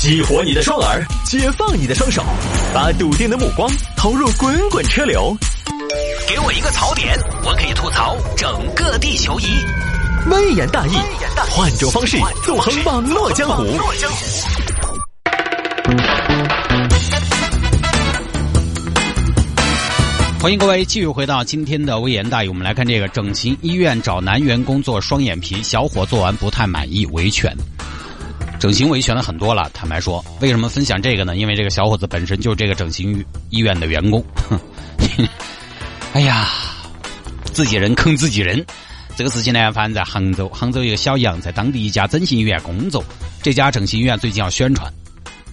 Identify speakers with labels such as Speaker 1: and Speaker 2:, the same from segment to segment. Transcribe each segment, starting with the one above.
Speaker 1: 激活你的双耳，解放你的双手，把笃定的目光投入滚滚车流。给我一个槽点，我可以吐槽整个地球仪。微言大义，换种方式纵横网络江湖。
Speaker 2: 欢迎各位继续回到今天的微言大义，我们来看这个整形医院找男员工做双眼皮，小伙做完不太满意，维权。整形维权了很多了，坦白说，为什么分享这个呢？因为这个小伙子本身就是这个整形医院的员工。哎呀，自己人坑自己人，这个事情呢，发生在杭州。杭州一个小杨在当地一家整形医院工作，这家整形医院最近要宣传。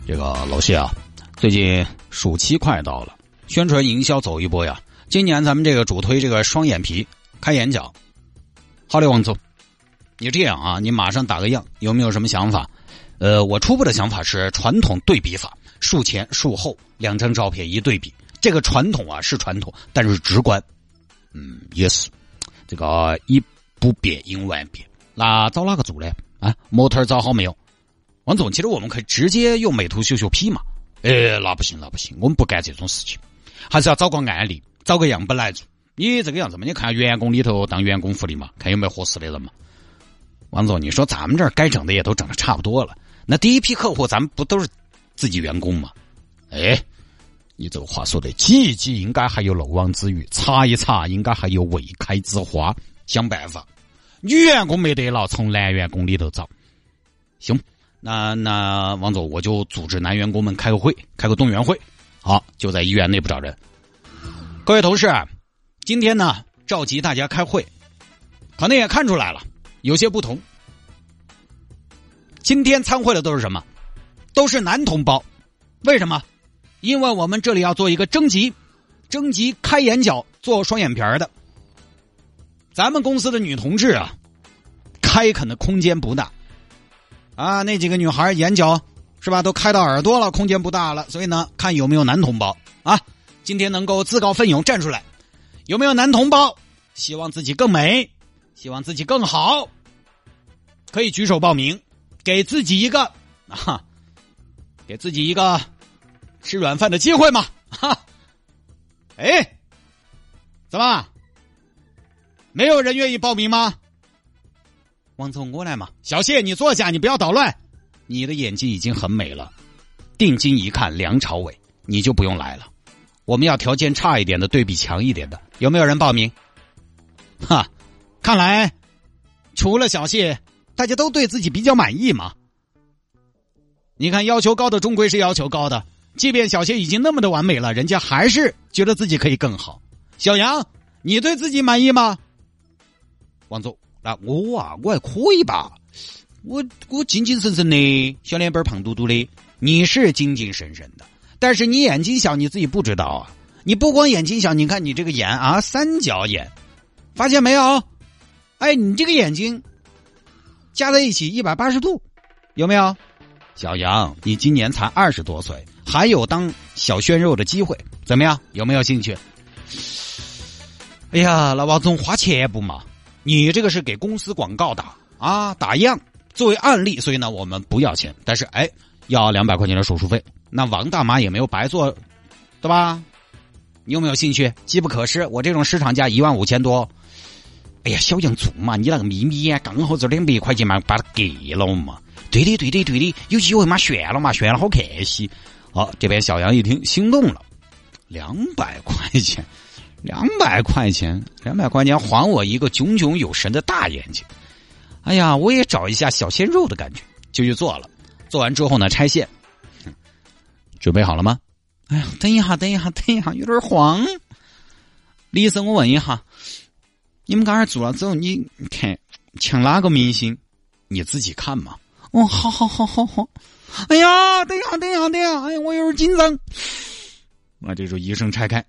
Speaker 2: 这个老谢啊，最近暑期快到了，宣传营销走一波呀。今年咱们这个主推这个双眼皮开眼角。好嘞，王总，你这样啊，你马上打个样，有没有什么想法？呃，我初步的想法是传统对比法，术前术后两张照片一对比，这个传统啊是传统，但是直观，嗯，也是，这个以不变应万变。那找哪个做呢？啊，模特找好没有？王总，其实我们可以直接用美图秀秀 P 嘛。哎，那不行，那不行，我们不干这种事情，还是要找个案例，找个样本来做。你这个样子嘛，你看员工里头当员工福利嘛，看有没有合适的人嘛。王总，你说咱们这儿该整的也都整的差不多了。那第一批客户，咱们不都是自己员工吗？哎，你这个话说的，挤一挤应该还有漏网之鱼，查一查应该还有未开之花，想办法。女员工没得了，从男员工里头找。行，那那王总，我就组织男员工们开个会，开个动员会。好，就在医院内部找人。各位同事，今天呢召集大家开会，可能也看出来了，有些不同。今天参会的都是什么？都是男同胞。为什么？因为我们这里要做一个征集，征集开眼角做双眼皮儿的。咱们公司的女同志啊，开垦的空间不大啊。那几个女孩眼角是吧，都开到耳朵了，空间不大了。所以呢，看有没有男同胞啊，今天能够自告奋勇站出来，有没有男同胞希望自己更美，希望自己更好，可以举手报名。给自己一个啊，给自己一个吃软饭的机会嘛！哈，哎，怎么没有人愿意报名吗？王总过来嘛！小谢，你坐下，你不要捣乱。你的眼睛已经很美了，定睛一看，梁朝伟，你就不用来了。我们要条件差一点的，对比强一点的，有没有人报名？哈，看来除了小谢。大家都对自己比较满意嘛？你看，要求高的终归是要求高的。即便小谢已经那么的完美了，人家还是觉得自己可以更好。小杨，你对自己满意吗？王总，那我啊，我还可以吧？我我精精神神的，小脸板胖嘟嘟的。你是精精神神的，但是你眼睛小，你自己不知道啊。你不光眼睛小，你看你这个眼啊，三角眼，发现没有？哎，你这个眼睛。加在一起一百八十度，有没有？小杨，你今年才二十多岁，还有当小鲜肉的机会，怎么样？有没有兴趣？哎呀，老王总花钱不嘛？你这个是给公司广告打啊，打样作为案例，所以呢，我们不要钱，但是哎，要两百块钱的手术费。那王大妈也没有白做，对吧？你有没有兴趣？机不可失，我这种市场价一万五千多。哎呀，小杨做嘛，你那个秘密呀，刚好这两百块钱嘛，把它给了嘛。对的，对的，对的，有机会嘛，炫了嘛，炫了好看些。好，这边小杨一听心动了，两百块钱，两百块钱，两百块钱还我一个炯炯有神的大眼睛。哎呀，我也找一下小鲜肉的感觉，就去做了。做完之后呢，拆线，准备好了吗？哎呀，等一下，等一下，等一下，有点慌。李医生，我问一下。你们刚才做了之后，你看像哪个明星？你自己看嘛。哦，好好好好好。哎呀，等一下，等一下，等一下，哎呀，我有点紧张。那这时候医生拆开，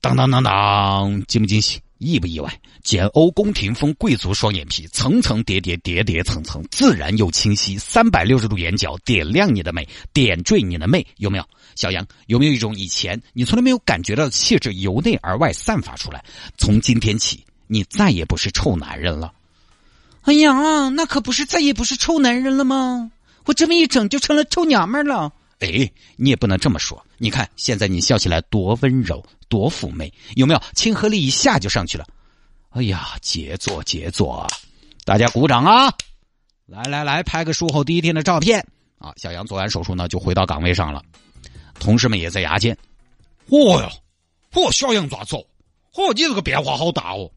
Speaker 2: 当当当当，惊不惊喜？意不意外？简欧宫廷风贵族双眼皮，层层叠叠，叠叠层层，自然又清晰。三百六十度眼角，点亮你的美，点缀你的媚，有没有？小杨，有没有一种以前你从来没有感觉到的气质，由内而外散发出来？从今天起。你再也不是臭男人了，哎呀，那可不是再也不是臭男人了吗？我这么一整就成了臭娘们了。哎，你也不能这么说。你看现在你笑起来多温柔，多妩媚，有没有？亲和力一下就上去了。哎呀，杰作杰作，大家鼓掌啊！来来来，拍个术后第一天的照片啊！小杨做完手术呢，就回到岗位上了。同事们也在牙尖。嚯哟，嚯，小杨咋走？嚯，你这个变化好大哦！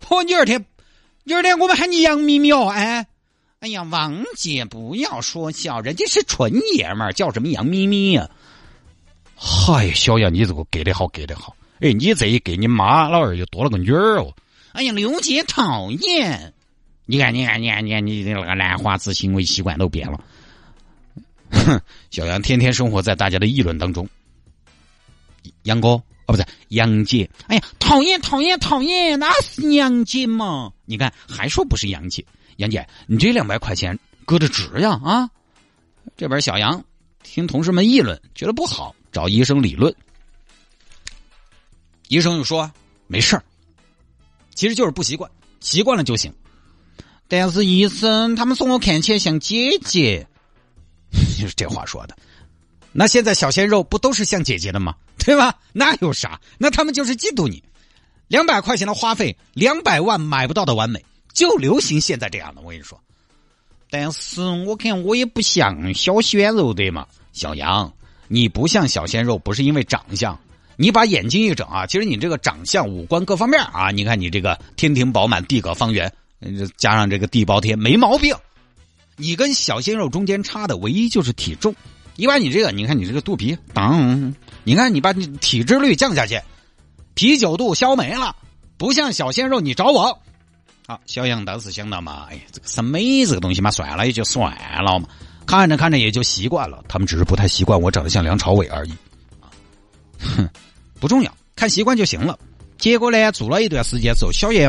Speaker 2: 嚯，你二天，你二天我们喊你杨咪咪哦，哎。哎呀，王姐不要说笑，人家是纯爷们儿，叫什么杨咪咪呀？嗨，小杨，你这个给的好，给的好。哎，你这一给你妈老二又多了个女儿哦。哎呀，刘姐讨厌！你看，你看，你看，你看，你的那个兰花指行为习惯都变了。哼，小杨天天生活在大家的议论当中。杨哥，哦，不是杨姐。哎呀，讨厌，讨厌，讨厌，那是杨姐嘛？你看，还说不是杨姐。杨姐，你这两百块钱搁着值呀啊！这边小杨听同事们议论，觉得不好，找医生理论。医生又说没事儿，其实就是不习惯，习惯了就行。但是医生他们说我看起来像姐姐，就 是这话说的。那现在小鲜肉不都是像姐姐的吗？对吧？那有啥？那他们就是嫉妒你。两百块钱的花费，两百万买不到的完美。就流行现在这样的，我跟你说。但是我看我也不像小鲜肉对吗，小杨，你不像小鲜肉，不是因为长相，你把眼睛一整啊，其实你这个长相、五官各方面啊，你看你这个天庭饱满、地阁方圆，加上这个地包天，没毛病。你跟小鲜肉中间差的唯一就是体重。一般你这个，你看你这个肚皮，当，你看你把你体脂率降下去，啤酒肚消没了，不像小鲜肉，你找我。好，小杨当时想到嘛，哎，这个审美这个东西嘛，算了也就算了嘛，看着看着也就习惯了。他们只是不太习惯我长得像梁朝伟而已，啊，哼，不重要，看习惯就行了。结果呢，做了一段时间之后，小叶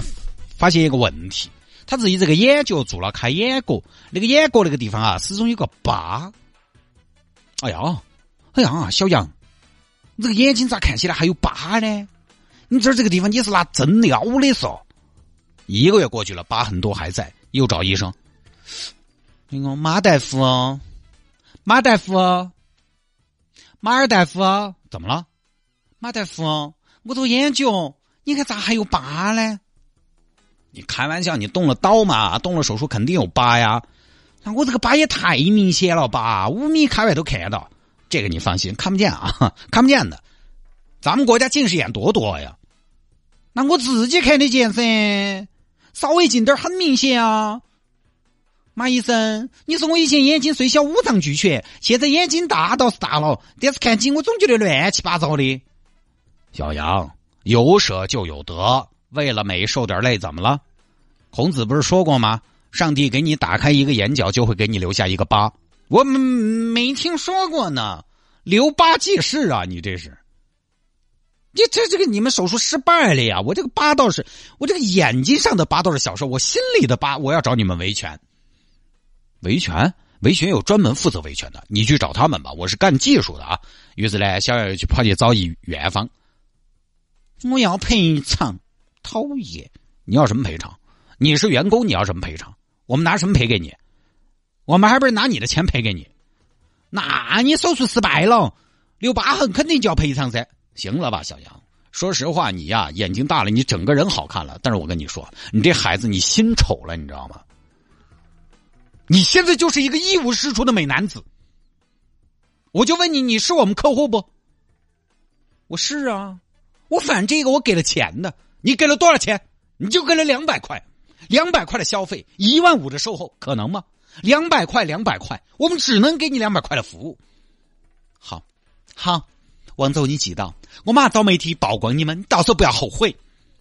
Speaker 2: 发现一个问题，他自己这个眼角做了开眼角，那个眼角那个地方啊，始终有个疤。哎呀，哎呀，小杨，你这个眼睛咋看起来还有疤呢？你这儿这个地方你是拿针撩的嗦？一个月过去了，疤痕都还在，又找医生。那个马大夫，马大夫，马尔大夫，怎么了？马大夫，我做眼角，你看咋还有疤呢？你开玩笑，你动了刀嘛？动了手术肯定有疤呀。那我这个疤也太明显了吧？五米开外都看到。这个你放心，看不见啊，看不见的。咱们国家近视眼多多呀。那我自己看得见噻。稍微近点很明显啊，马医生，你说我以前眼睛虽小五脏俱全，现在眼睛大倒是大了，但是看近我总觉得乱七八糟的。小杨，有舍就有得，为了美受点累怎么了？孔子不是说过吗？上帝给你打开一个眼角，就会给你留下一个疤。我没没听说过呢，留疤记事啊，你这是。你这这个你们手术失败了呀！我这个疤倒是，我这个眼睛上的疤倒是小事，我心里的疤我要找你们维权。维权？维权有专门负责维权的，你去找他们吧。我是干技术的啊。于是呢，小杨就跑去找一院方。我要赔偿，讨厌！你要什么赔偿？你是员工，你要什么赔偿？我们拿什么赔给你？我们还不是拿你的钱赔给你？那你手术失败了，留疤痕肯定就要赔偿噻。行了吧，小杨。说实话，你呀，眼睛大了，你整个人好看了。但是我跟你说，你这孩子，你心丑了，你知道吗？你现在就是一个一无是处的美男子。我就问你，你是我们客户不？我是啊，我反正这个我给了钱的。你给了多少钱？你就给了两百块，两百块的消费，一万五的售后，可能吗？两百块，两百块，我们只能给你两百块的服务。好，好。王总，你记到，我马上找媒体曝光你们，你到时候不要后悔。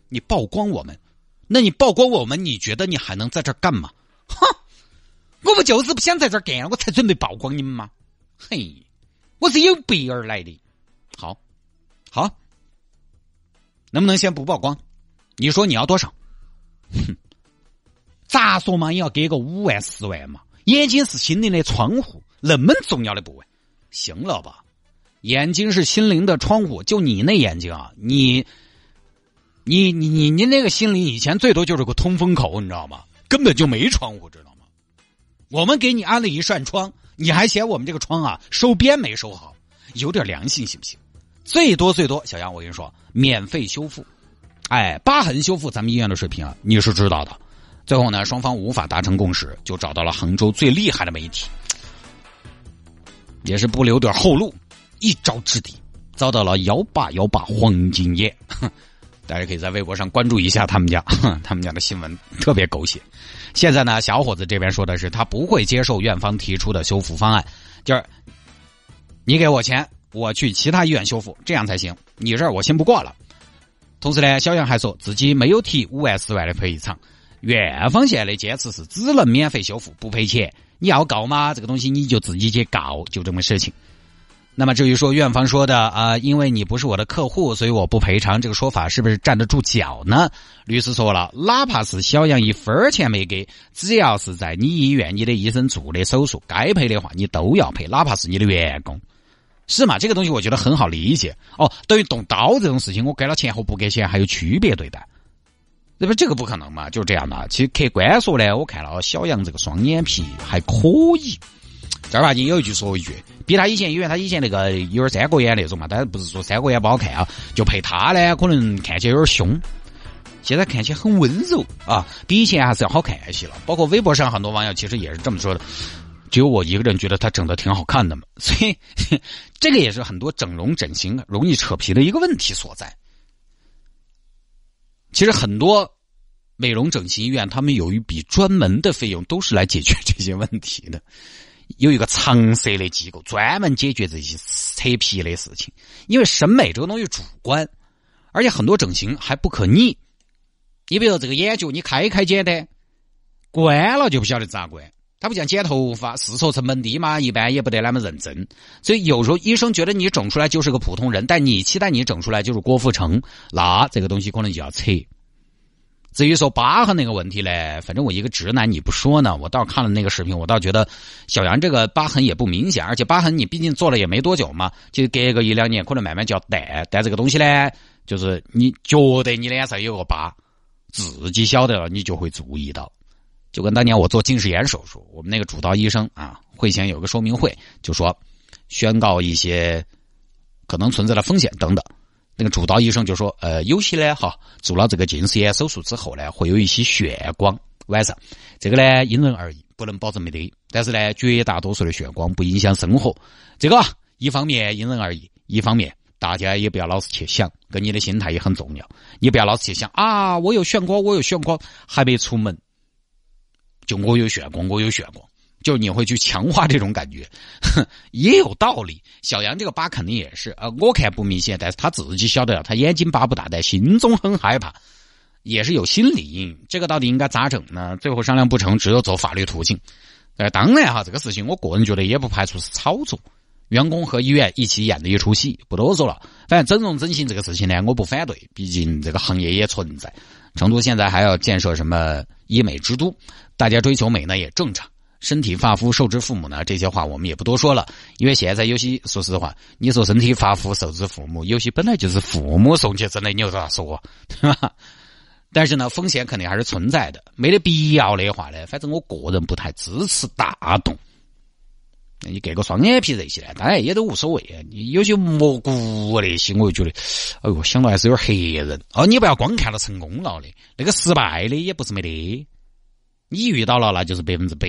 Speaker 2: 你曝光我们，那你曝光我们，你觉得你还能在这儿干吗？哼，我不就是不想在这儿干，我才准备曝光你们吗？嘿，我是有备而来的。好，好，能不能先不曝光？你说你要多少？哼，咋说嘛，也要给个五万、十万嘛。眼睛是心灵的窗户，那么重要的部位，行了吧？眼睛是心灵的窗户，就你那眼睛啊，你，你你你你那个心灵以前最多就是个通风口，你知道吗？根本就没窗户，知道吗？我们给你安了一扇窗，你还嫌我们这个窗啊收边没收好，有点良心行不行？最多最多，小杨，我跟你说，免费修复。哎，疤痕修复，咱们医院的水平啊，你是知道的。最后呢，双方无法达成共识，就找到了杭州最厉害的媒体，也是不留点后路，一招制敌，遭到了幺八幺八黄金叶。大家可以在微博上关注一下他们家，他们家的新闻特别狗血。现在呢，小伙子这边说的是他不会接受院方提出的修复方案，就是你给我钱，我去其他医院修复，这样才行。你这儿我先不挂了。同时呢，小杨还说自己没有提五万、十万的赔偿。院方现在的坚持是只能免费修复，不赔钱。你要告吗？这个东西你就自己去告，就这么事情。那么至于说院方说的啊，因为你不是我的客户，所以我不赔偿，这个说法是不是站得住脚呢？律师说了，哪怕是小杨一分钱没给，只要是在你医院你的医生做的手术，该赔的话你都要赔，哪怕是你的员工。是嘛？这个东西我觉得很好理解哦。等于动刀这种事情，我给了钱和不给钱还有区别对待，那不这个不可能嘛？就这样的。其实客观说呢，我看了小杨这个双眼皮还可以。正儿八经有一句说一句，比他以前，因为他以前那个有点三国眼那种嘛，但是不是说三国眼不好看啊，就配他呢，可能看起来有点凶。现在看起来很温柔啊，比以前还是要好看一些了。包括微博上很多网友其实也是这么说的。只有我一个人觉得他整的挺好看的嘛，所以 这个也是很多整容整形容易扯皮的一个问题所在。其实很多美容整形医院，他们有一笔专门的费用，都是来解决这些问题的。有一个常设的机构，专门解决这些扯皮的事情。因为审美这个东西主观，而且很多整形还不可逆。你比如这个眼角，你开开简单，关了就不晓得咋关。他不像剪头发，试错成本低嘛，一般也不得那么认真。所以有时候医生觉得你整出来就是个普通人，但你期待你整出来就是郭富城，那这个东西可能就要扯。至于说疤痕那个问题呢，反正我一个直男你不说呢，我倒看了那个视频，我倒觉得小杨这个疤痕也不明显，而且疤痕你毕竟做了也没多久嘛，就隔个一两年可能慢慢就要淡。但这个东西呢，就是你觉得你脸上有个疤，自己晓得了，你就会注意到。就跟当年我做近视眼手术，我们那个主刀医生啊，会前有个说明会，就说宣告一些可能存在的风险等等。那个主刀医生就说，呃，有些呢哈，做了这个近视眼手术之后呢，会有一些眩光，晚上这个呢因人而异，不能保证没得。但是呢，绝大多数的眩光不影响生活。这个一方面因人而异，一方面大家也不要老是去想，跟你的心态也很重要。你不要老是去想啊，我有眩光，我有眩光，还没出门。就我有炫光，我有炫光，就你会去强化这种感觉，也有道理。小杨这个疤肯定也是，呃，我看不明显，但是他自己晓得，他眼睛疤不大，但心中很害怕，也是有心理阴影。这个到底应该咋整呢？最后商量不成，只有走法律途径。呃，当然哈，这个事情我个人觉得也不排除是炒作，员工和医院一起演的一出戏，不多说了。反正整容整形这个事情呢，我不反对，毕竟这个行业也存在。成都现在还要建设什么医美之都？大家追求美呢也正常，身体发肤受之父母呢这些话我们也不多说了，因为现在有些说实话，你说身体发肤受之父母，有些本来就是父母送去，真的你又咋说，对吧？但是呢，风险肯定还是存在的，没得必要的话呢，反正我个人不太支持大动。那你割个双眼皮这些呢，当然也都无所谓。你有些蘑菇那些，我就觉得，哎呦，想到还是有点吓人。哦，你不要光看到成功了的，那个失败的也不是没得。你遇到了，那就是百分之百。